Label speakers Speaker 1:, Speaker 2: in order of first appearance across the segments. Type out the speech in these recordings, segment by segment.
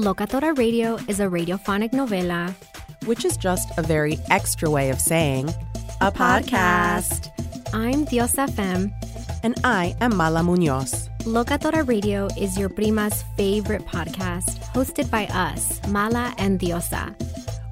Speaker 1: Locatora Radio is a radiophonic novela,
Speaker 2: which is just a very extra way of saying a podcast.
Speaker 1: I'm Diosa Fem.
Speaker 2: And I am Mala Munoz.
Speaker 1: Locatora Radio is your prima's favorite podcast, hosted by us, Mala and Diosa.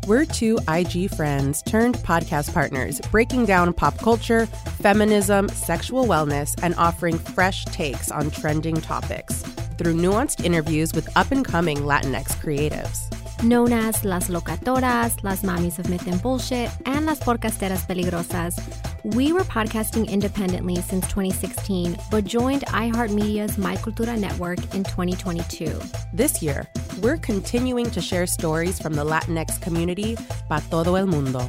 Speaker 2: We're two IG friends turned podcast partners, breaking down pop culture, feminism, sexual wellness, and offering fresh takes on trending topics through nuanced interviews with up and coming Latinx creatives.
Speaker 1: Known as Las Locatoras, Las Mamis of Myth and Bullshit, and Las Podcasteras Peligrosas, we were podcasting independently since 2016, but joined iHeartMedia's My Cultura network in 2022.
Speaker 2: This year, we're continuing to share stories from the Latinx community pa todo el mundo.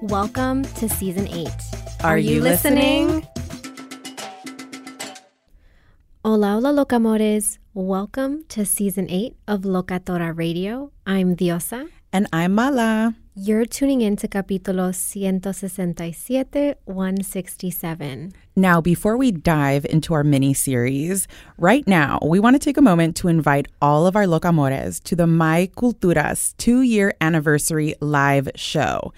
Speaker 1: Welcome to season 8.
Speaker 2: Are, Are you, you listening? listening?
Speaker 1: Hola, hola, locamores. Welcome to season 8 of Locatora Radio. I'm Diosa.
Speaker 2: And I'm Mala.
Speaker 1: You're tuning in to capítulo 167, 167.
Speaker 2: Now, before we dive into our mini series, right now, we want to take a moment to invite all of our locamores to the My Culturas two year anniversary live show.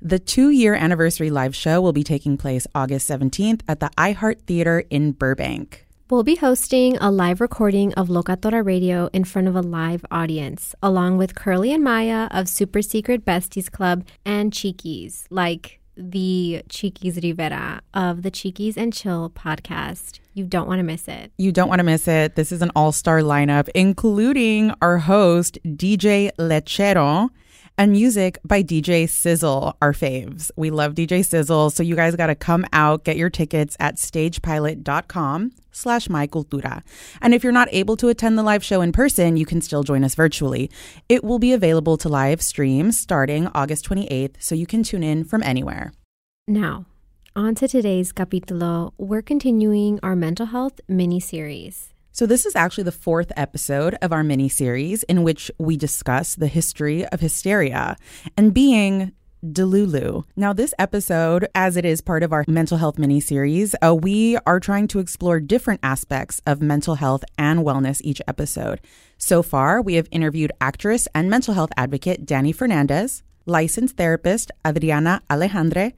Speaker 2: The two year anniversary live show will be taking place August 17th at the iHeart Theater in Burbank.
Speaker 1: We'll be hosting a live recording of Locatora Radio in front of a live audience, along with Curly and Maya of Super Secret Besties Club and Chiquis, like the Chiquis Rivera of the Chiquis and Chill podcast. You don't want to miss it.
Speaker 2: You don't want to miss it. This is an all star lineup, including our host, DJ Lechero and music by DJ Sizzle, our faves. We love DJ Sizzle, so you guys got to come out, get your tickets at stagepilot.com slash mycultura. And if you're not able to attend the live show in person, you can still join us virtually. It will be available to live stream starting August 28th, so you can tune in from anywhere.
Speaker 1: Now, on to today's capítulo. We're continuing our mental health mini series.
Speaker 2: So, this is actually the fourth episode of our mini series in which we discuss the history of hysteria and being Delulu. Now, this episode, as it is part of our mental health mini series, uh, we are trying to explore different aspects of mental health and wellness each episode. So far, we have interviewed actress and mental health advocate Dani Fernandez, licensed therapist Adriana Alejandre,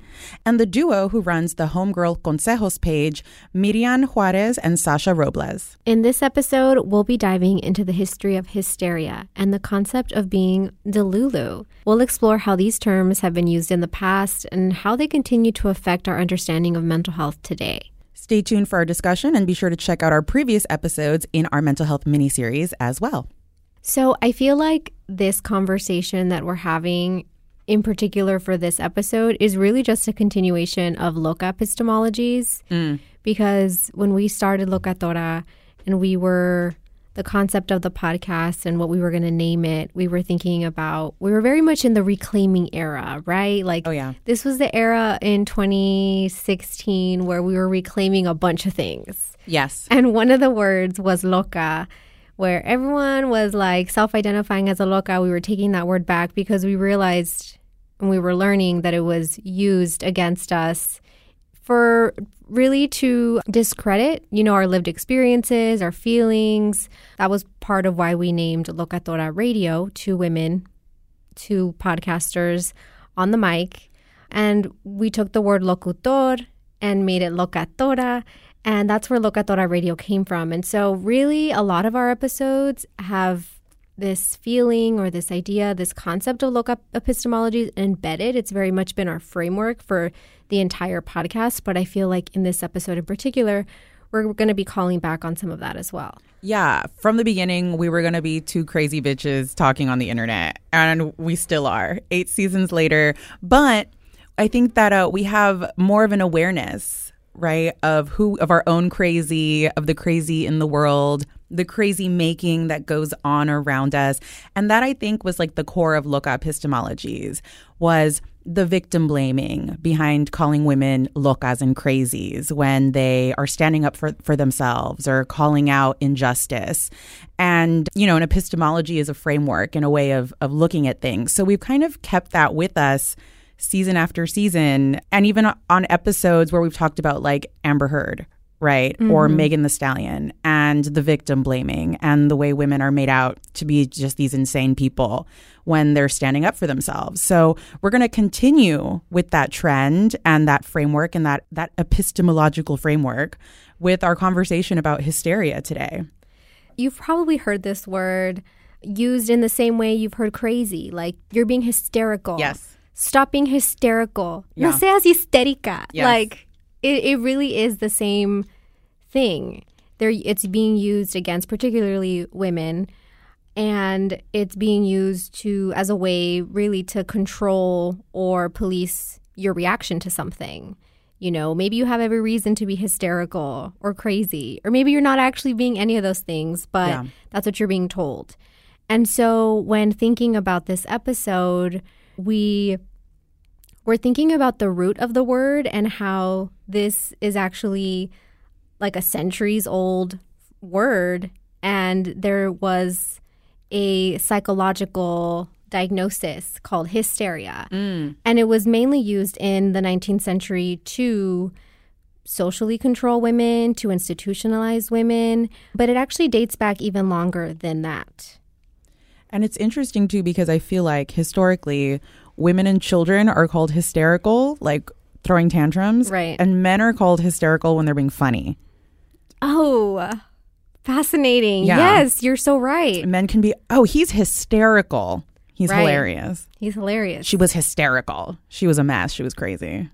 Speaker 2: and the duo who runs the Homegirl Consejos page, Miriam Juarez and Sasha Robles.
Speaker 1: In this episode, we'll be diving into the history of hysteria and the concept of being delulu. We'll explore how these terms have been used in the past and how they continue to affect our understanding of mental health today.
Speaker 2: Stay tuned for our discussion and be sure to check out our previous episodes in our mental health mini series as well.
Speaker 1: So, I feel like this conversation that we're having in particular for this episode is really just a continuation of Loca epistemologies. Mm. Because when we started Locatora and we were the concept of the podcast and what we were going to name it, we were thinking about, we were very much in the reclaiming era, right? Like,
Speaker 2: Oh, yeah.
Speaker 1: this was the era in 2016 where we were reclaiming a bunch of things.
Speaker 2: Yes.
Speaker 1: And one of the words was loca, where everyone was like self identifying as a loca. We were taking that word back because we realized and we were learning that it was used against us for really to discredit, you know, our lived experiences, our feelings. That was part of why we named Locatora Radio, two women, two podcasters on the mic. And we took the word locutor and made it locatora. And that's where Locatora Radio came from. And so, really, a lot of our episodes have this feeling or this idea, this concept of loca epistemology embedded. It's very much been our framework for the entire podcast. But I feel like in this episode in particular, we're going to be calling back on some of that as well.
Speaker 2: Yeah, from the beginning, we were going to be two crazy bitches talking on the internet, and we still are, eight seasons later. But I think that uh, we have more of an awareness, right, of who, of our own crazy, of the crazy in the world, the crazy making that goes on around us. And that I think was like the core of Loca epistemologies was the victim blaming behind calling women locas and crazies when they are standing up for, for themselves or calling out injustice. And, you know, an epistemology is a framework and a way of, of looking at things. So we've kind of kept that with us season after season. And even on episodes where we've talked about like Amber Heard, right? Or mm-hmm. Megan Thee Stallion and the victim blaming and the way women are made out to be just these insane people when they're standing up for themselves. So we're going to continue with that trend and that framework and that that epistemological framework with our conversation about hysteria today.
Speaker 1: You've probably heard this word used in the same way you've heard crazy, like you're being hysterical.
Speaker 2: Yes.
Speaker 1: Stop being hysterical.
Speaker 2: Yeah.
Speaker 1: No seas histérica.
Speaker 2: Yes.
Speaker 1: Like it, it really is the same thing. There it's being used against particularly women and it's being used to as a way really to control or police your reaction to something. You know, maybe you have every reason to be hysterical or crazy, or maybe you're not actually being any of those things, but
Speaker 2: Yeah.
Speaker 1: that's what you're being told. And so when thinking about this episode, we we're thinking about the root of the word and how this is actually like a centuries old word. And there was a psychological diagnosis called hysteria. Mm. And it was mainly used in the 19th century to socially control women to institutionalize women. But it actually dates back even longer than that
Speaker 2: And it's interesting too because I feel like historically women and children are called hysterical, like throwing tantrums.
Speaker 1: Right.
Speaker 2: And men are called hysterical when they're being funny.
Speaker 1: oh fascinating
Speaker 2: Yeah.
Speaker 1: yes you're so right
Speaker 2: Men can be, oh, he's hysterical. He's
Speaker 1: Right.
Speaker 2: hilarious.
Speaker 1: he's hilarious
Speaker 2: She was hysterical. She was a mess. She was crazy.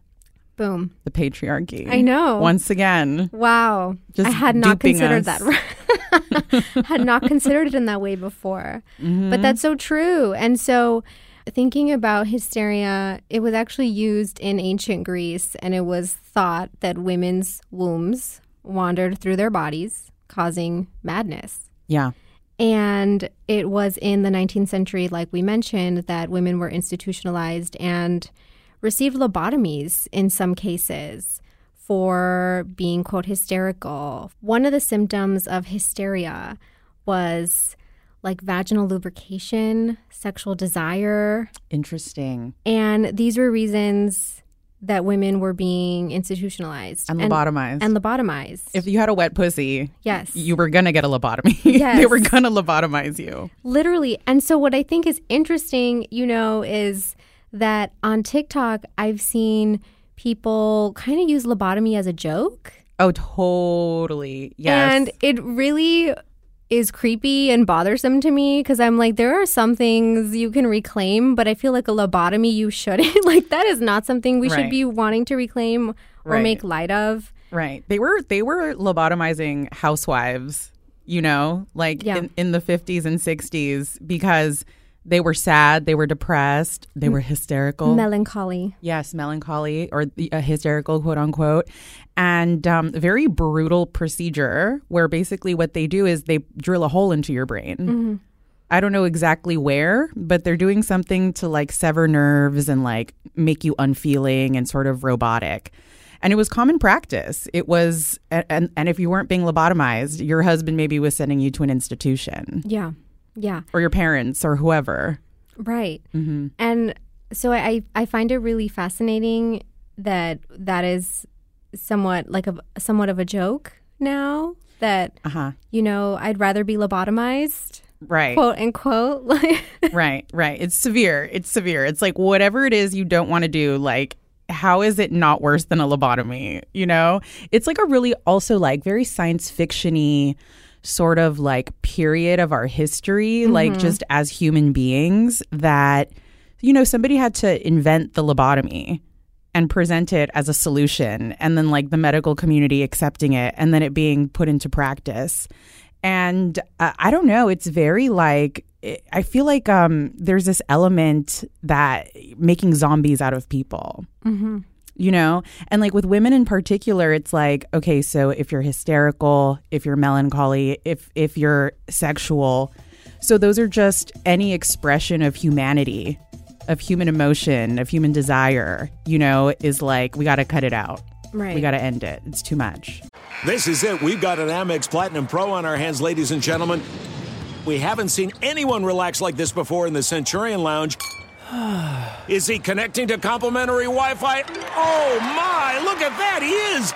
Speaker 1: Boom
Speaker 2: The patriarchy.
Speaker 1: I know.
Speaker 2: Once again.
Speaker 1: Wow.
Speaker 2: Just
Speaker 1: I had not considered
Speaker 2: us.
Speaker 1: that. had not considered it in that way before.
Speaker 2: Mm-hmm.
Speaker 1: But that's so true. And so thinking about hysteria, it was actually used in ancient Greece and it was thought that women's wombs wandered through their bodies, causing madness.
Speaker 2: Yeah.
Speaker 1: And it was in the 19th century, like we mentioned, that women were institutionalized and received lobotomies in some cases for being, quote, hysterical. One of the symptoms of hysteria was like vaginal lubrication, sexual desire.
Speaker 2: Interesting.
Speaker 1: And these were reasons that women were being institutionalized
Speaker 2: And lobotomized.
Speaker 1: And lobotomized.
Speaker 2: if you had a wet pussy,
Speaker 1: yes.
Speaker 2: you were going to get a lobotomy. they were going to lobotomize you.
Speaker 1: Literally. And so, what I think is interesting, you know, is that on TikTok, I've seen people kind of use lobotomy as a joke.
Speaker 2: Oh, totally. Yes.
Speaker 1: And it really is creepy and bothersome to me because I'm like, there are some things you can reclaim, but I feel like a lobotomy you shouldn't. like, that is not something we should be wanting to reclaim or
Speaker 2: Right.
Speaker 1: make light of.
Speaker 2: Right. They were they were lobotomizing housewives, you know, like
Speaker 1: Yeah.
Speaker 2: in, in the 50s and 60s because They were sad, they were depressed, they were hysterical.
Speaker 1: Melancholy.
Speaker 2: Yes, melancholy or the, a hysterical, quote unquote, and um, very brutal procedure where basically what they do is they drill a hole into your brain. I don't know exactly where, but they're doing something to like sever nerves and like make you unfeeling and sort of robotic. And it was common practice. It was, and and if you weren't being lobotomized, your husband maybe was sending you to an institution
Speaker 1: Yeah. Yeah.
Speaker 2: or your parents or whoever.
Speaker 1: Right. And so I, I find it really fascinating that that is somewhat like a somewhat of a joke now that
Speaker 2: Uh huh.
Speaker 1: you know I'd rather be lobotomized
Speaker 2: Right.
Speaker 1: quote unquote like
Speaker 2: right, right. It's severe. It's severe. It's like whatever it is you don't want to do, like how is it not worse than a lobotomy? You know? It's like a really also like very science fictiony sort of like period of our history, like just as human beings that you know, somebody had to invent the lobotomy and present it as a solution and then like the medical community accepting it and then it being put into practice. And uh, i don't know it's very like i feel like um there's this element that making zombies out of people you know and like with women in particular it's like okay so if you're hysterical if you're melancholy if if you're sexual so those are just any expression of humanity of human emotion of human desire you know is like we got to cut it out
Speaker 1: Right.
Speaker 2: we got to end it it's too much
Speaker 3: This is it. We've got an Amex Platinum Pro on our hands, ladies and gentlemen. We haven't seen anyone relax like this before in the Centurion Lounge. Is he connecting to complimentary Wi Fi? Oh my, look at that, he is!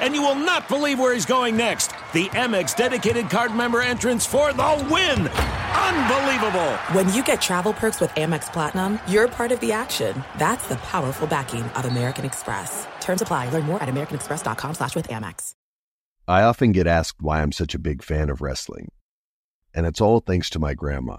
Speaker 3: And you will not believe where he's going next. The Amex dedicated card member entrance for the win! Unbelievable!
Speaker 4: When you get travel perks with Amex Platinum, you're part of the action. That's the powerful backing of American Express. Terms apply. Learn more at americanexpress.com slash with Amex.
Speaker 5: I often get asked why I'm such a big fan of wrestling. And it's all thanks to my grandma.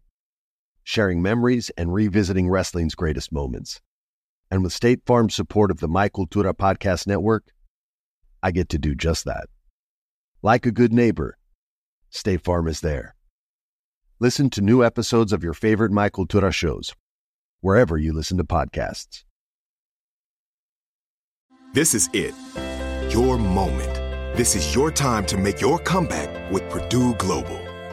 Speaker 5: sharing memories and revisiting wrestling's greatest moments. And with State Farm's support of the My Cultura Podcast Network, I get to do just that. Like a good neighbor, State Farm is there. Listen to new episodes of your favorite My Cultura shows, wherever you listen to podcasts.
Speaker 6: This is it. Your moment. This is your time to make your comeback with Purdue Global.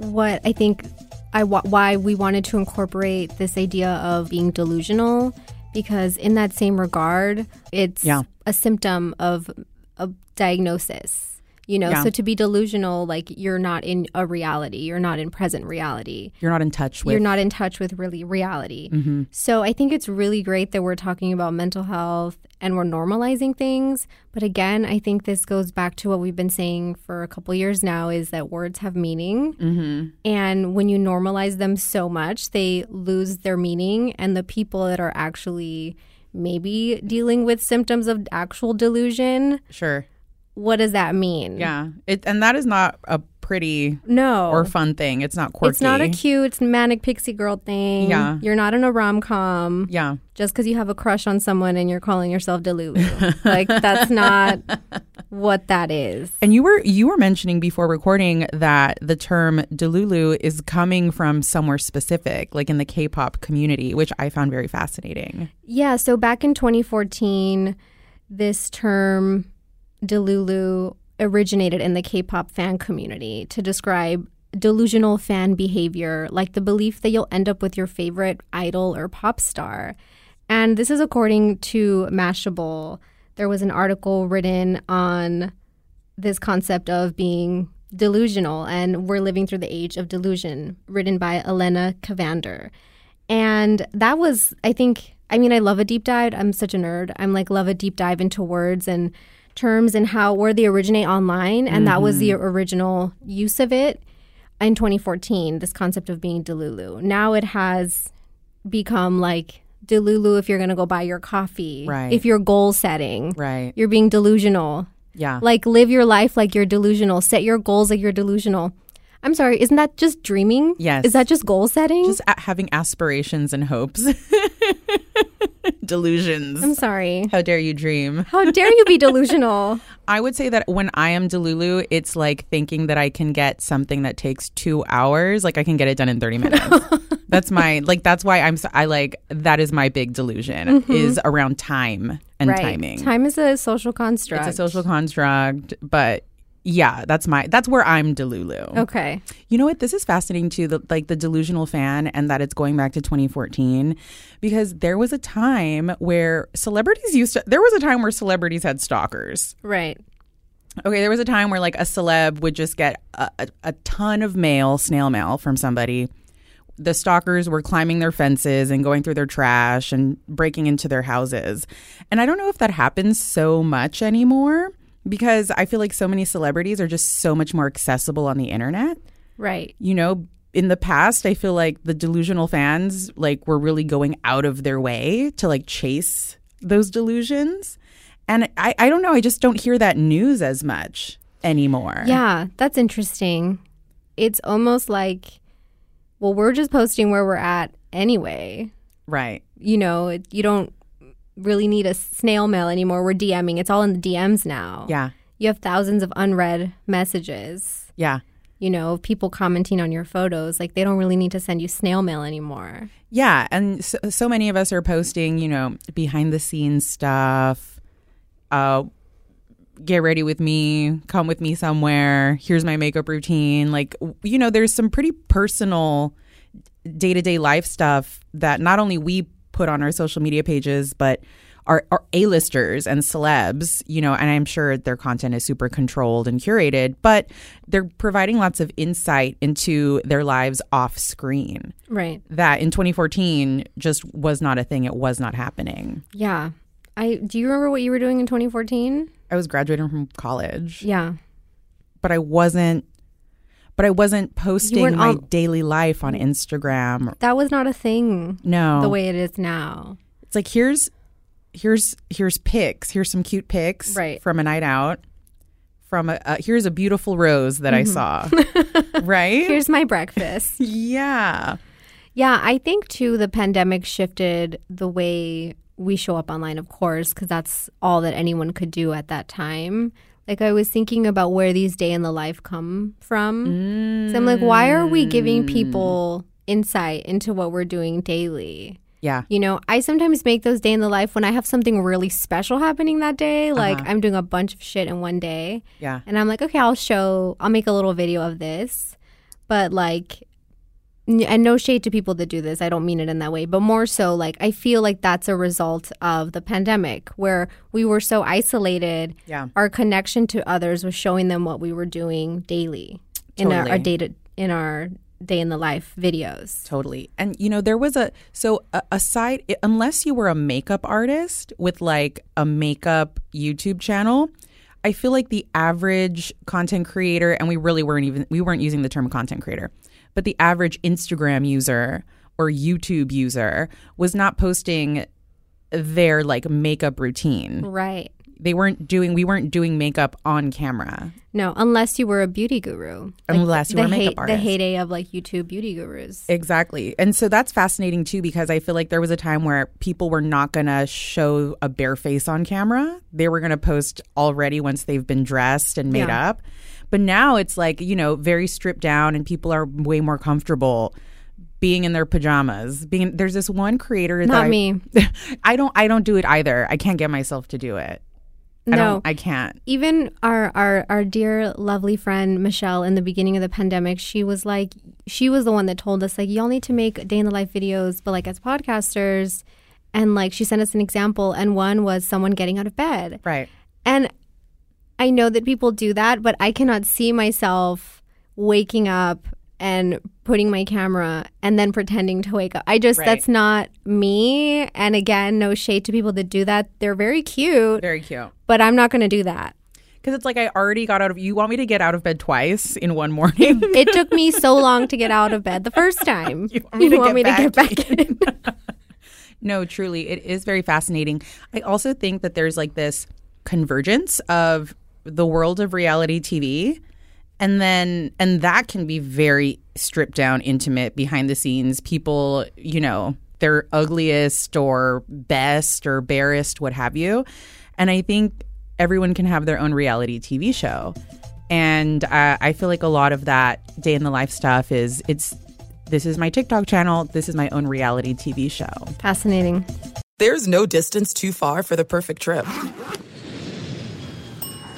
Speaker 1: what I think I why we wanted to incorporate this idea of being delusional because in that same regard, it's
Speaker 2: Yeah.
Speaker 1: a symptom of a diagnosis. You know,
Speaker 2: Yeah.
Speaker 1: so to be delusional, like you're not in a reality, you're not in present reality.
Speaker 2: you're not in touch with
Speaker 1: You're not in touch with really reality. So I think it's really great that we're talking about mental health and we're normalizing things. But again, I think this goes back to what we've been saying for a couple years now is that words have meaning. Mm-hmm. And when you normalize them so much, they lose their meaning. And the people that are actually maybe dealing with symptoms of actual delusion,
Speaker 2: sure
Speaker 1: what does that mean?
Speaker 2: Yeah. It and that is not a pretty
Speaker 1: No.
Speaker 2: or fun thing. It's not quirky.
Speaker 1: It's not a cute manic pixie girl thing.
Speaker 2: Yeah.
Speaker 1: You're not in a rom com.
Speaker 2: Yeah.
Speaker 1: Just because you have a crush on someone and you're calling yourself Delulu. like, that's not what that is.
Speaker 2: And you were you were mentioning before recording that the term Delulu is coming from somewhere specific, like in the K-pop community, which I found very fascinating.
Speaker 1: Yeah. So back in 2014, this term Delulu originated in the K pop fan community to describe delusional fan behavior, like the belief that you'll end up with your favorite idol or pop star. And this is according to Mashable. There was an article written on this concept of being delusional, and we're living through the age of delusion, written by Elena Cavender. And that was, I think, I mean, I love a deep dive. I'm such a nerd. I'm like, love a deep dive into words and terms and how, where they originate online. And that was the mm-hmm. original use of it in 2014, this concept of being Delulu. Now it has become like Delulu if you're going to go buy your coffee.
Speaker 2: Right.
Speaker 1: If you're goal setting.
Speaker 2: Right.
Speaker 1: You're being delusional.
Speaker 2: Yeah.
Speaker 1: Like live your life like you're delusional. Set your goals like you're delusional. I'm sorry, isn't that just dreaming?
Speaker 2: Yes.
Speaker 1: Is that just goal setting?
Speaker 2: Just a- having aspirations and hopes. Delusions.
Speaker 1: I'm sorry.
Speaker 2: How dare you dream?
Speaker 1: How dare you be delusional?
Speaker 2: I would say that when I am Delulu, it's like thinking that I can get something that takes two hours, like I can get it done in 30 minutes. that's my, like, that's why I'm, so, I like, that is my big delusion mm-hmm. is around time and
Speaker 1: right.
Speaker 2: timing.
Speaker 1: Time is a social construct.
Speaker 2: It's a social construct, but yeah, that's my, that's where I'm Delulu.
Speaker 1: Okay.
Speaker 2: You know what? This is fascinating too, the, like the delusional fan, and that it's going back to 2014, because there was a time where celebrities used to. There was a time where celebrities had stalkers.
Speaker 1: Right.
Speaker 2: Okay, there was a time where like a celeb would just get a, a, a ton of mail, snail mail from somebody. The stalkers were climbing their fences and going through their trash and breaking into their houses. And I don't know if that happens so much anymore because I feel like so many celebrities are just so much more accessible on the internet
Speaker 1: Right.
Speaker 2: you know in the past i feel like the delusional fans like were really going out of their way to like chase those delusions and i i don't know i just don't hear that news as much anymore
Speaker 1: Yeah, that's interesting. It's almost like, well, we're just posting where we're at anyway.
Speaker 2: right
Speaker 1: You know, you don't really need a snail mail anymore. We're DMing. It's all in the DMs now.
Speaker 2: yeah
Speaker 1: You have thousands of unread messages.
Speaker 2: yeah
Speaker 1: You know, people commenting on your photos. Like they don't really need to send you snail mail anymore.
Speaker 2: yeah and so, so many of us are posting you know behind the scenes stuff uh get ready with me come with me somewhere here's my makeup routine like you know there's some pretty personal day-to-day life stuff that not only we put on our social media pages but our, our a-listers and celebs you know and i'm sure their content is super controlled and curated but they're providing lots of insight into their lives off screen
Speaker 1: Right.
Speaker 2: that in 2014 just was not a thing it was not happening
Speaker 1: Yeah. I do you remember what you were doing in 2014?
Speaker 2: i was graduating from college
Speaker 1: Yeah.
Speaker 2: but i wasn't but i wasn't posting my
Speaker 1: on-
Speaker 2: daily life on instagram
Speaker 1: That was not a thing
Speaker 2: no
Speaker 1: the way it is now.
Speaker 2: it's like here's here's here's pics here's some cute pics
Speaker 1: Right.
Speaker 2: from a night out from a uh, here's a beautiful rose that i saw right
Speaker 1: Here's my breakfast.
Speaker 2: yeah
Speaker 1: Yeah, I think too the pandemic shifted the way we show up online, of course, because that's all that anyone could do at that time. Like I was thinking about where these day in the life come from. So I'm like, why are we giving mm. people insight into what we're doing daily?
Speaker 2: yeah
Speaker 1: You know, I sometimes make those day in the life when I have something really special happening that day. Uh-huh. Like I'm doing a bunch of shit in one day.
Speaker 2: yeah
Speaker 1: And I'm like, okay, I'll show, I'll make a little video of this. But like, and no shade to people that do this. I don't mean it in that way. But more so, like, I feel like that's a result of the pandemic where we were so isolated.
Speaker 2: Yeah.
Speaker 1: Our connection to others was showing them what we were doing daily in our, our
Speaker 2: Totally.
Speaker 1: data, in our day in the life videos.
Speaker 2: Totally. And you know, there was a so aside unless you were a makeup artist with like a makeup YouTube channel, I feel like the average content creator and we really weren't even we weren't using the term content creator, but the average Instagram user or YouTube user was not posting their like makeup routine.
Speaker 1: Right.
Speaker 2: they weren't doing we weren't doing makeup on camera
Speaker 1: No, unless you were a beauty guru.
Speaker 2: Unless you
Speaker 1: the
Speaker 2: were a makeup
Speaker 1: The
Speaker 2: artist.
Speaker 1: The heyday of like YouTube beauty gurus.
Speaker 2: Exactly. And so that's fascinating too because I feel like there was a time where people were not going to show a bare face on camera. They were going to post already once they've been dressed and made
Speaker 1: Yeah.
Speaker 2: up. But now it's like, you know, very stripped down and people are way more comfortable being in their pajamas. Being there's this one creator that
Speaker 1: Not
Speaker 2: I-
Speaker 1: me.
Speaker 2: I don't I don't do it either. I can't get myself to do it.
Speaker 1: No.
Speaker 2: don't I can't.
Speaker 1: Even our, our our dear lovely friend Michelle in the beginning of the pandemic, she was like she was the one that told us like y'all need to make day in the life videos, but like as podcasters and like she sent us an example and one was someone getting out of bed.
Speaker 2: Right.
Speaker 1: And I know that people do that, but I cannot see myself waking up and putting my camera and then pretending to wake up. I just
Speaker 2: Right.
Speaker 1: that's not me. And again, no shade to people that do that. They're very cute,
Speaker 2: Very cute.
Speaker 1: but I'm not going to do that.
Speaker 2: Cuz it's like I already got out of you want me to get out of bed twice in one morning?
Speaker 1: It took me so long to get out of bed the first time.
Speaker 2: You want me to get
Speaker 1: me to get back in?
Speaker 2: No, truly, it is very fascinating. I also think that there's like this convergence of the world of reality TV and then and that can be very stripped down intimate behind the scenes. People you know their ugliest or best or barest what have you. And i think everyone can have their own reality tv show. And uh, i feel like a lot of that day in the life stuff is it's this is my tiktok channel. This is my own reality tv show.
Speaker 1: Fascinating.
Speaker 4: There's no distance too far for the perfect trip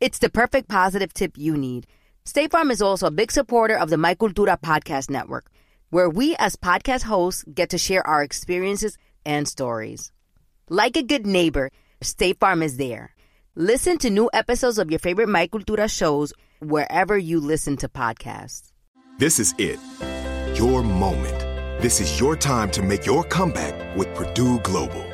Speaker 7: It's the perfect positive tip you need. State Farm is also a big supporter of the My Cultura podcast network, where we as podcast hosts get to share our experiences and stories. Like a good neighbor, State Farm is there. Listen to new episodes of your favorite My Cultura shows wherever you listen to podcasts.
Speaker 6: This is it. Your moment. This is your time to make your comeback with Purdue Global.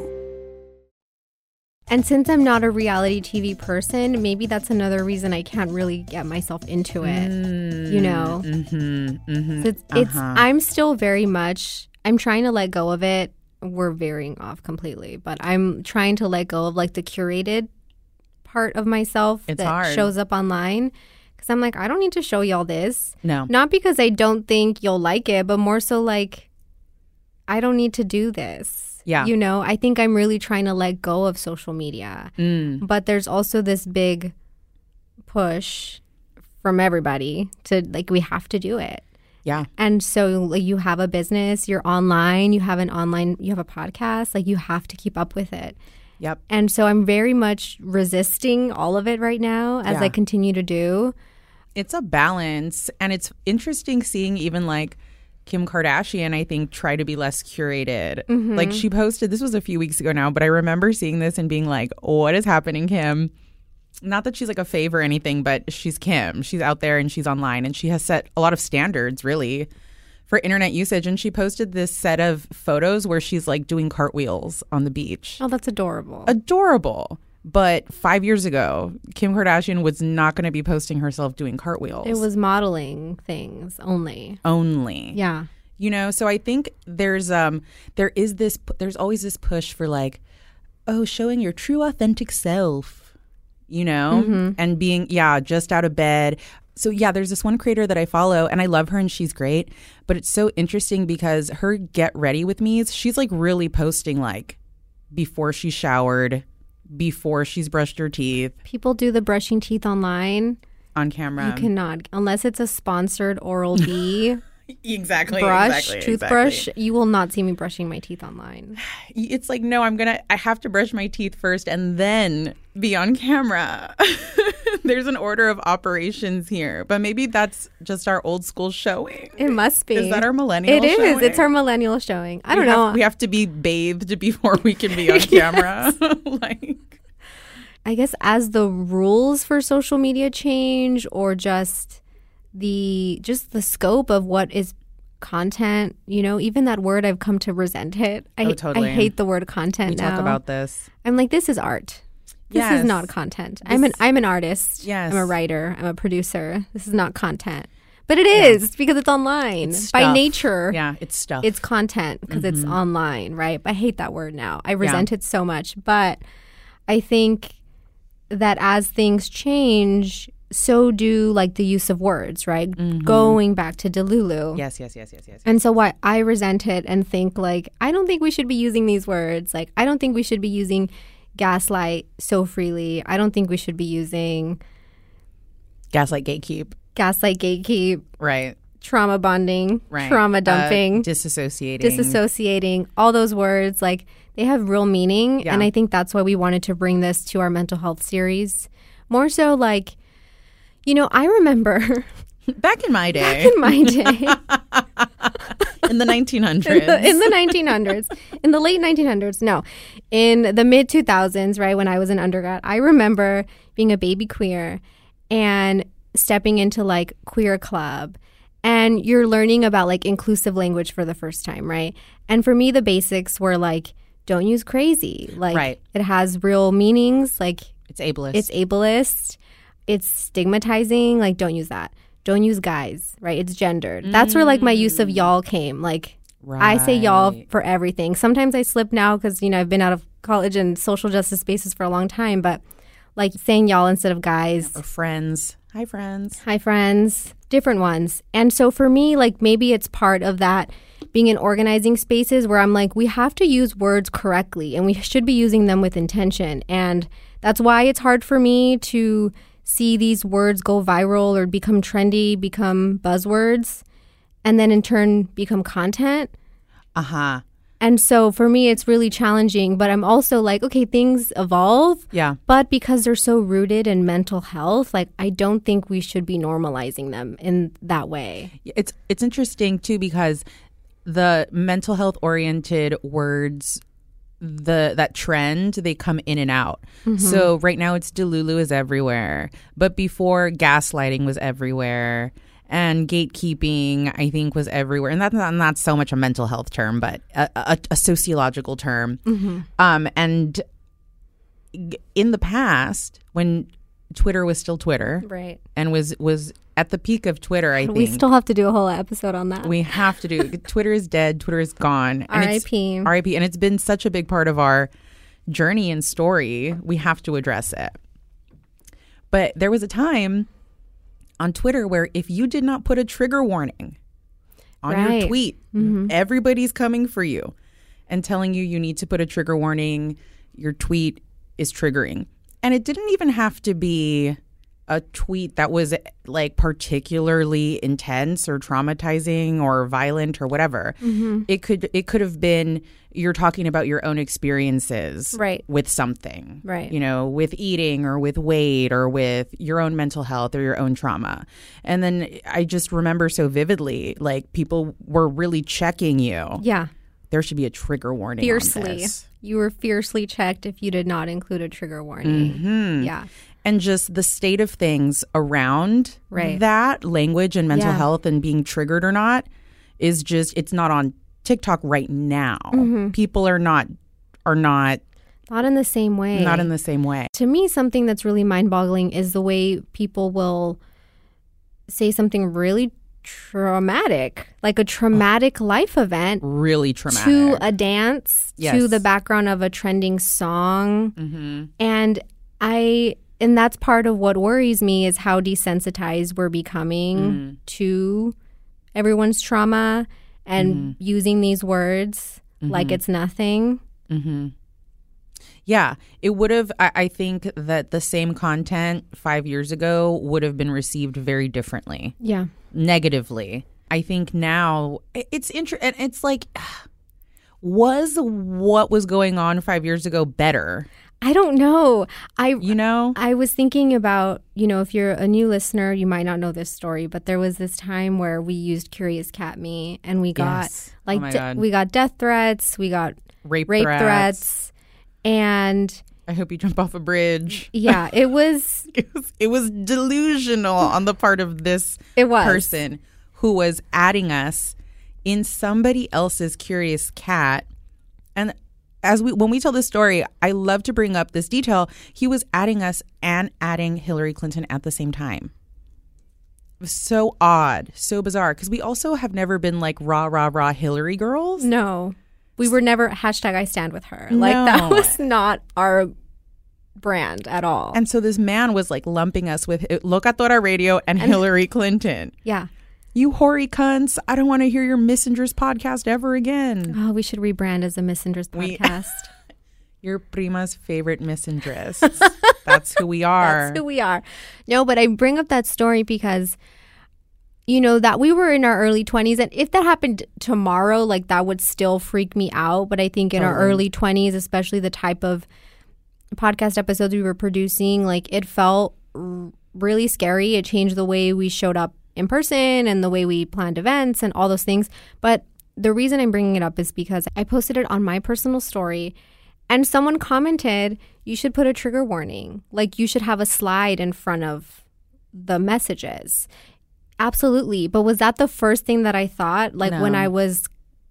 Speaker 1: And since I'm not a reality TV person, maybe that's another reason I can't really get myself into it. you know,
Speaker 2: mm-hmm, mm-hmm.
Speaker 1: So it's, it's
Speaker 2: Uh-huh.
Speaker 1: I'm still very much I'm trying to let go of it. We're veering off completely, but I'm trying to let go of like the curated part of myself
Speaker 2: It's
Speaker 1: that
Speaker 2: hard.
Speaker 1: shows up online. Because I'm like, I don't need to show y'all this.
Speaker 2: no
Speaker 1: Not because I don't think you'll like it, but more so like, I don't need to do this.
Speaker 2: Yeah.
Speaker 1: You know, I think I'm really trying to let go of social media.
Speaker 2: Mm.
Speaker 1: But there's also this big push from everybody to like, we have to do it.
Speaker 2: yeah
Speaker 1: And so like, you have a business, you're online, you have an online, you have a podcast, like you have to keep up with it.
Speaker 2: yep
Speaker 1: And so I'm very much resisting all of it right now as
Speaker 2: Yeah.
Speaker 1: I continue to do.
Speaker 2: it's a balance and it's interesting seeing even like Kim Kardashian, I think, try to be less curated.
Speaker 1: Mhm.
Speaker 2: Like she posted, this was a few weeks ago now, but I remember seeing this and being like, what is happening, Kim? Not that she's like a fave or anything, but she's Kim. She's out there and she's online and she has set a lot of standards, really, for internet usage. And she posted this set of photos where she's like doing cartwheels on the beach.
Speaker 1: Oh, that's adorable.
Speaker 2: Adorable. But five years ago, Kim Kardashian was not going to be posting herself doing cartwheels.
Speaker 1: It was modeling things only.
Speaker 2: only.
Speaker 1: Yeah.
Speaker 2: You know, so I think there's um there is this there's always this push for like oh, showing your true authentic self, you know,
Speaker 1: Mhm.
Speaker 2: and being yeah, just out of bed. So yeah, there's this one creator that I follow and I love her and she's great, but it's so interesting because her get ready with me, she's like really posting like before she showered, before she's brushed her teeth
Speaker 1: People do the brushing teeth online.
Speaker 2: on camera.
Speaker 1: you cannot, unless it's a sponsored Oral B
Speaker 2: exactly
Speaker 1: brush,
Speaker 2: exactly,
Speaker 1: toothbrush.
Speaker 2: exactly.
Speaker 1: You will not see me brushing my teeth online.
Speaker 2: it's like no i'm gonna i have to brush my teeth first and then be on camera there's an order of operations here but maybe that's just our old school showing
Speaker 1: It must be.
Speaker 2: Is that our millennial
Speaker 1: It is.
Speaker 2: showing?
Speaker 1: It's our millennial showing. I don't
Speaker 2: have-
Speaker 1: know.
Speaker 2: we have to be bathed before we can be on camera like
Speaker 1: I guess as the rules for social media change or just the just the scope of what is content, you know, even that word I've come to resent it. I,
Speaker 2: Oh, totally.
Speaker 1: I hate the word content
Speaker 2: we
Speaker 1: now.
Speaker 2: talk about this
Speaker 1: I'm like this is art. This
Speaker 2: Yes.
Speaker 1: is not content. I'm an I'm an artist.
Speaker 2: Yes.
Speaker 1: I'm a writer. I'm a producer. This is not content. But it is because it's online.
Speaker 2: It's
Speaker 1: By nature.
Speaker 2: yeah it's stuff
Speaker 1: It's content because it's
Speaker 2: Mhm.
Speaker 1: online, right? I hate that word now. I resent it so much. But I think that as things change, so do like the use of words, right? Going back to Delulu.
Speaker 2: yes yes yes yes yes
Speaker 1: And so what I resent it and think like I don't think we should be using these words. Like I don't think we should be using gaslight so freely. I don't think we should be using
Speaker 2: gaslight gatekeep.
Speaker 1: Gaslight gatekeep,
Speaker 2: right.
Speaker 1: Trauma bonding,
Speaker 2: right.
Speaker 1: Trauma
Speaker 2: Uh,
Speaker 1: dumping.
Speaker 2: disassociating.
Speaker 1: Disassociating. All those words like they have real meaning.
Speaker 2: Yeah.
Speaker 1: and i think that's why we wanted to bring this to our mental health series. More so like you know i remember
Speaker 2: back in my day.
Speaker 1: back in my day
Speaker 2: in the 1900s
Speaker 1: in the, in the 1900s in the late 1900s no. In the mid 2000s right when i was an undergrad i remember being a baby queer and stepping into like queer club. And you're learning about like inclusive language for the first time right? And for me the basics were like don't use crazy. Like
Speaker 2: Right.
Speaker 1: it has real meanings like
Speaker 2: it's ableist.
Speaker 1: it's ableist. It's stigmatizing. Like don't use that don't use guys right? It's gendered. That's where like my use of y'all came. Like i say y'all for everything. Sometimes i slip now because you know i've been out of college and social justice spaces for a long time but like saying y'all instead of guys
Speaker 2: or friends. Hi friends.
Speaker 1: Hi friends. Different ones. And so for me like maybe it's part of that being in organizing spaces where i'm like we have to use words correctly and we should be using them with intention. And that's why it's hard for me to see these words go viral or become trendy become buzzwords and then in turn become content.
Speaker 2: Uh-huh.
Speaker 1: And so for me it's really challenging but i'm also like okay things evolve
Speaker 2: yeah.
Speaker 1: but because they're so rooted in mental health, like I don't think we should be normalizing them in that way.
Speaker 2: it's it's interesting too because the mental health oriented words the that trend they come in and out. So right now it's delulu is everywhere but before gaslighting was everywhere and gatekeeping i think was everywhere. And that's not, not so much a mental health term but a, a, a sociological term. Um and in the past when twitter was still twitter
Speaker 1: Right.
Speaker 2: and was was at the peak of twitter i think
Speaker 1: We still have to do a whole episode on that.
Speaker 2: we have to do. Twitter is dead. Twitter is gone.
Speaker 1: R.I.P..
Speaker 2: R.I.P. And it's been such a big part of our journey and story. We have to address it. But there was a time on Twitter where if you did not put a trigger warning on your
Speaker 1: Right.
Speaker 2: tweet, mm-hmm. everybody's coming for you and telling you you need to put a trigger warning. Your tweet is triggering. And it didn't even have to be a tweet that was like particularly intense or traumatizing or violent or whatever.
Speaker 1: Mm-hmm.
Speaker 2: It could it could have been you're talking about your own experiences
Speaker 1: Right.
Speaker 2: with something.
Speaker 1: Right.
Speaker 2: You know, with eating or with weight or with your own mental health or your own trauma. And then I just remember so vividly like people were really checking you.
Speaker 1: Yeah.
Speaker 2: There should be a trigger warning.
Speaker 1: Fiercely. You were fiercely checked if you did not include a trigger warning.
Speaker 2: Mm-hmm.
Speaker 1: Yeah.
Speaker 2: and just the state of things around
Speaker 1: Right.
Speaker 2: that language and mental
Speaker 1: Yeah.
Speaker 2: health and being triggered or not is just it's not on TikTok right now.
Speaker 1: Mm-hmm.
Speaker 2: People are not are not
Speaker 1: Not in the same way.
Speaker 2: not in the same way.
Speaker 1: to me, something that's really mind boggling is the way people will say something really traumatic, like a traumatic life event,
Speaker 2: Really traumatic.
Speaker 1: to a dance, to the background of a trending song.
Speaker 2: mm-hmm.
Speaker 1: And I, and that's part of what worries me is how desensitized we're becoming
Speaker 2: Mm.
Speaker 1: to everyone's trauma and
Speaker 2: Mm-hmm.
Speaker 1: using these words like it's nothing.
Speaker 2: Mm-hmm. Yeah, it would have. I, I think that the same content five years ago would have been received very differently.
Speaker 1: Yeah.
Speaker 2: negatively. I think now it's interesting. It's like, was what was going on five years ago better?
Speaker 1: I don't know. I
Speaker 2: You know?
Speaker 1: I was thinking about, you know, if you're a new listener, you might not know this story, but there was this time where we used Curious Cat Me and we got
Speaker 2: Yes.
Speaker 1: Oh like
Speaker 2: Oh
Speaker 1: de- we got death threats, we got
Speaker 2: Rape,
Speaker 1: rape
Speaker 2: threats.
Speaker 1: threats. And
Speaker 2: I hope you jump off a bridge.
Speaker 1: yeah, it was
Speaker 2: It was, it was delusional on the part of this
Speaker 1: It was.
Speaker 2: person who was adding us in somebody else's curious cat. And as we when we tell this story, I love to bring up this detail. He was adding us and adding Hillary Clinton at the same time. It was so odd, so bizarre. Because we also have never been like rah rah rah Hillary girls.
Speaker 1: no. We were never hashtag I stand with her. Like that was not our brand at all.
Speaker 2: And so this man was like lumping us with Locatora Radio and, Hillary Clinton.
Speaker 1: yeah.
Speaker 2: You hoary cunts. I don't want to hear your Messengers podcast ever again.
Speaker 1: Oh, we should rebrand as a Messengers
Speaker 2: We-
Speaker 1: podcast.
Speaker 2: Your prima's favorite misandress. That's who we are.
Speaker 1: That's who we are. No, but I bring up that story because you know that we were in our early 20s and if that happened tomorrow like that would still freak me out but i think in our early 20s especially the type of podcast episodes we were producing like it felt r- really scary it changed the way we showed up in person and the way we planned events and all those things but the reason i'm bringing it up is because i posted it on my personal story and someone commented, you should put a trigger warning. Like you should have a slide in front of the messages. Absolutely. But was that the first thing that I thought? Like when I was,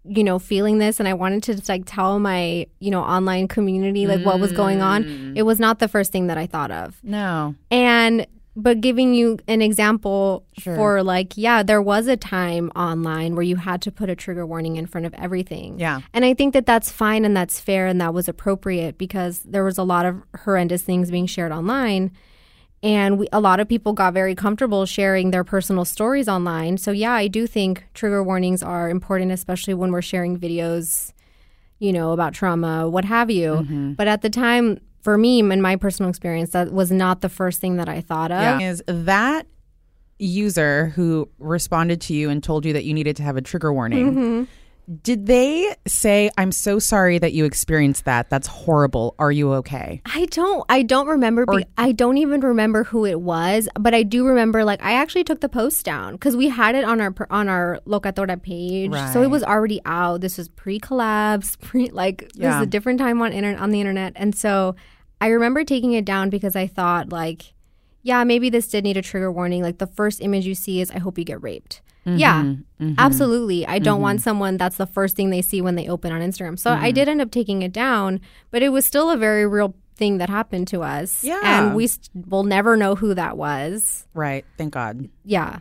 Speaker 1: you know, feeling this and I wanted to just like tell my, you know, online community like what was going on. Mm. It was not the first thing that I thought of.
Speaker 2: no.
Speaker 1: And but giving you an example
Speaker 2: Sure.
Speaker 1: for like, yeah, there was a time online where you had to put a trigger warning in front of everything.
Speaker 2: Yeah.
Speaker 1: And I think that that's fine and that's fair and that was appropriate because there was a lot of horrendous things being shared online. And we, a lot of people got very comfortable sharing their personal stories online. So, yeah, I do think trigger warnings are important, especially when we're sharing videos, you know, about trauma, what have you. But at the time, for me, in my personal experience, that was not the first thing that I thought of.
Speaker 2: Is that user who responded to you and told you that you needed to have a trigger warning?
Speaker 1: Mm-hmm.
Speaker 2: Did they say, "I'm so sorry that you experienced that. That's horrible. Are you okay?"
Speaker 1: I don't I don't remember be, I don't even remember who it was, but I do remember like I actually took the post down cuz we had it on our on our Locatora page. So it was already out. This was pre-collabs, pre like this
Speaker 2: Yeah.
Speaker 1: is a different time on internet on the internet. And so I remember taking it down because I thought like yeah, maybe this did need a trigger warning. Like the first image you see is I hope you get raped. Yeah, mm-hmm. Mm-hmm. absolutely. I don't want mm-hmm. someone that's the first thing they see when they open on Instagram. So I did end up taking it down, but it was still a very real thing that happened to us.
Speaker 2: Yeah.
Speaker 1: And we st- will never know who that was.
Speaker 2: Right. Thank God.
Speaker 1: Yeah.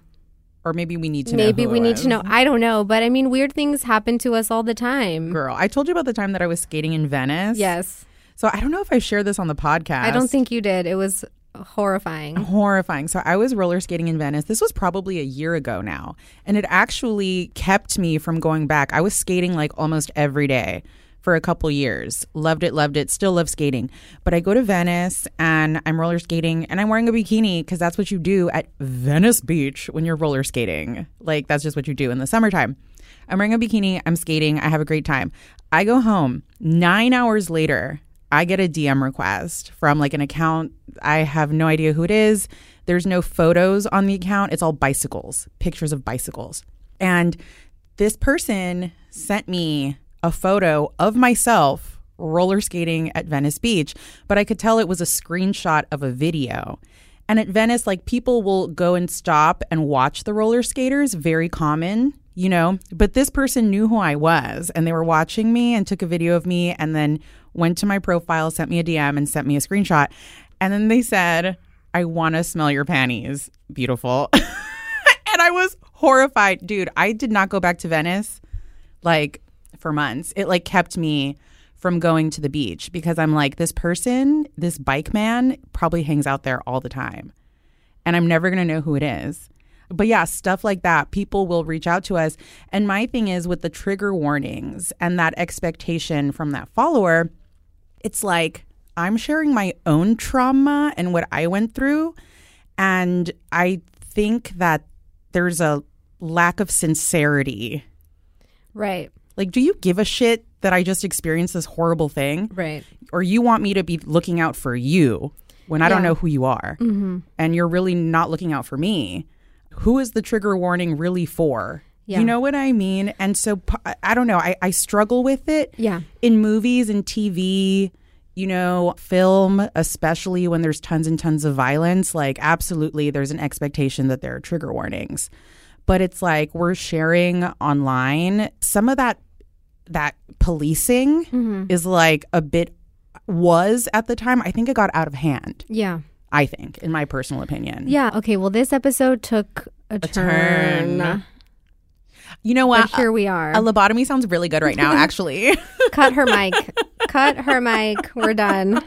Speaker 2: Or maybe we need to know.
Speaker 1: Maybe we need
Speaker 2: was.
Speaker 1: to know. I don't know. But I mean, weird things happen to us all the time.
Speaker 2: Girl, I told you about the time that I was skating in Venice.
Speaker 1: Yes.
Speaker 2: So I don't know if I shared this on the podcast.
Speaker 1: I don't think you did. It was horrifying.
Speaker 2: horrifying. So I was roller skating in Venice. This was probably a year ago now. And it actually kept me from going back. I was skating like almost every day for a couple years. Loved it, loved it, still love skating. But I go to Venice and I'm roller skating and I'm wearing a bikini because that's what you do at Venice Beach when you're roller skating. Like, that's just what you do in the summertime. I'm wearing a bikini, I'm skating, I have a great time. I go home. Nine hours later, I get a DM request from like an account. I have no idea who it is. There's no photos on the account. It's all bicycles, pictures of bicycles. And this person sent me a photo of myself roller skating at Venice Beach, but I could tell it was a screenshot of a video. And at Venice, like people will go and stop and watch the roller skaters, very common, you know. But this person knew who I was and they were watching me and took a video of me and then went to my profile, sent me a DM, and sent me a screenshot. And then they said, I want to smell your panties. Beautiful. and I was horrified. Dude, I did not go back to Venice like for months. It like kept me from going to the beach because I'm like, this person, this bike man, probably hangs out there all the time. And I'm never going to know who it is. But yeah, stuff like that, people will reach out to us. And my thing is with the trigger warnings and that expectation from that follower, it's like I'm sharing my own trauma and what I went through. And I think that there's a lack of sincerity.
Speaker 1: Right.
Speaker 2: Like, do you give a shit that I just experienced this horrible thing?
Speaker 1: Right.
Speaker 2: Or you want me to be looking out for you when I don't know who you are
Speaker 1: Mhm.
Speaker 2: and you're really not looking out for me? Who is the trigger warning really for?
Speaker 1: Yeah.
Speaker 2: You know what I mean? And so I don't know. I, I struggle with it
Speaker 1: Yeah.
Speaker 2: in movies and TV, you know, film, especially when there's tons and tons of violence, like absolutely there's an expectation that there are trigger warnings. But it's like we're sharing online. Some of that that policing
Speaker 1: Mhm.
Speaker 2: is like a bit was at the time. I think it got out of hand.
Speaker 1: Yeah.
Speaker 2: I think, in my personal opinion.
Speaker 1: Yeah. Okay. Well, this episode took a, turn.
Speaker 2: turn. You know what?
Speaker 1: But here we are.
Speaker 2: A lobotomy sounds really good right now, actually.
Speaker 1: Cut her mic. Cut her mic. We're done.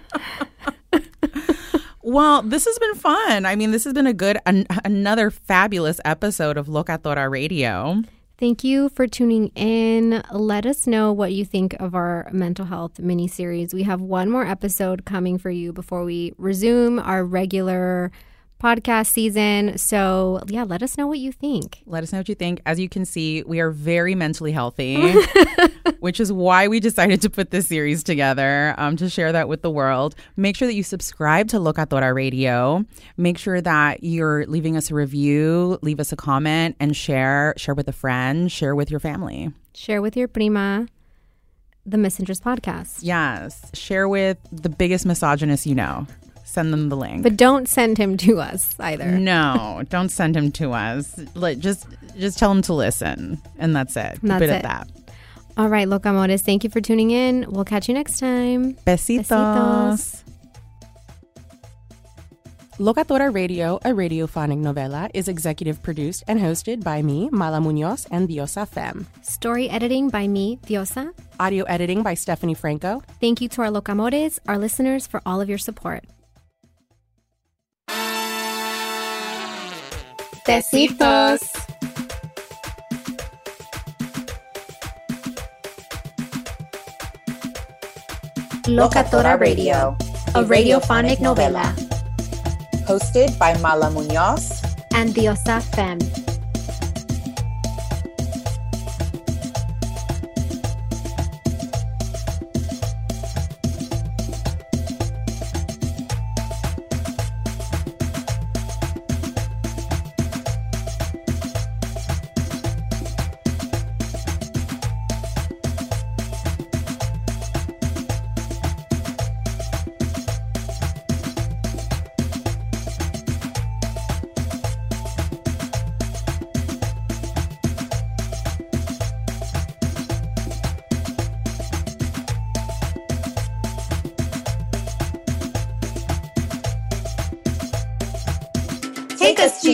Speaker 2: Well, this has been fun. I mean, this has been a good, an, another fabulous episode of Locatora Radio.
Speaker 1: Thank you for tuning in. Let us know what you think of our mental health mini series. We have one more episode coming for you before we resume our regular podcast season. So, yeah, let us know what you think.
Speaker 2: Let us know what you think. As you can see, we are very mentally healthy, which is why we decided to put this series together um, to share that with the world. Make sure that you subscribe to Locatora Radio. Make sure that you're leaving us a review, leave us a comment, and share. Share with a friend. Share with your family.
Speaker 1: Share with your prima the Messengers podcast.
Speaker 2: Yes. Share with the biggest misogynist you know. Send them the link.
Speaker 1: But don't send him to us either.
Speaker 2: No, don't send him to us. Like, just just tell him to listen, and that's it. Keep
Speaker 1: That's
Speaker 2: it at that.
Speaker 1: All right, Locamores, thank you for tuning in. We'll catch you next time.
Speaker 2: Besitos.
Speaker 1: Besitos.
Speaker 8: Locatora Radio, a radiophonic novela, is executive produced and hosted by me, Mala Munoz, and Diosa Fem.
Speaker 1: Story editing by me, Diosa.
Speaker 8: Audio editing by Stephanie Franco.
Speaker 1: Thank you to our Locamores, our listeners, for all of your support.
Speaker 9: Besitos.
Speaker 10: Locatora Radio, a radiophonic novela. Hosted by Mala Munoz
Speaker 1: And Diosa Fem.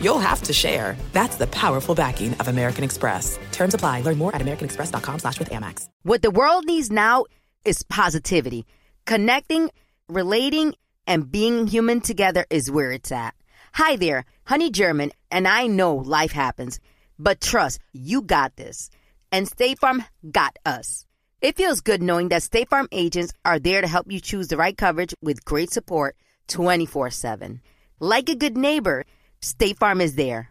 Speaker 4: you'll have to share. That's the powerful backing of American Express. Terms apply. Learn more at americanexpress.com slash with Amex.
Speaker 7: What the world needs now is positivity. Connecting, relating, and being human together is where it's at. Hi there, Honey German, and I know life happens, but trust, you got this. And State Farm got us. It feels good knowing that State Farm agents are there to help you choose the right coverage with great support 24 7. Like a good neighbor, State Farm is there.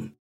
Speaker 11: español.com.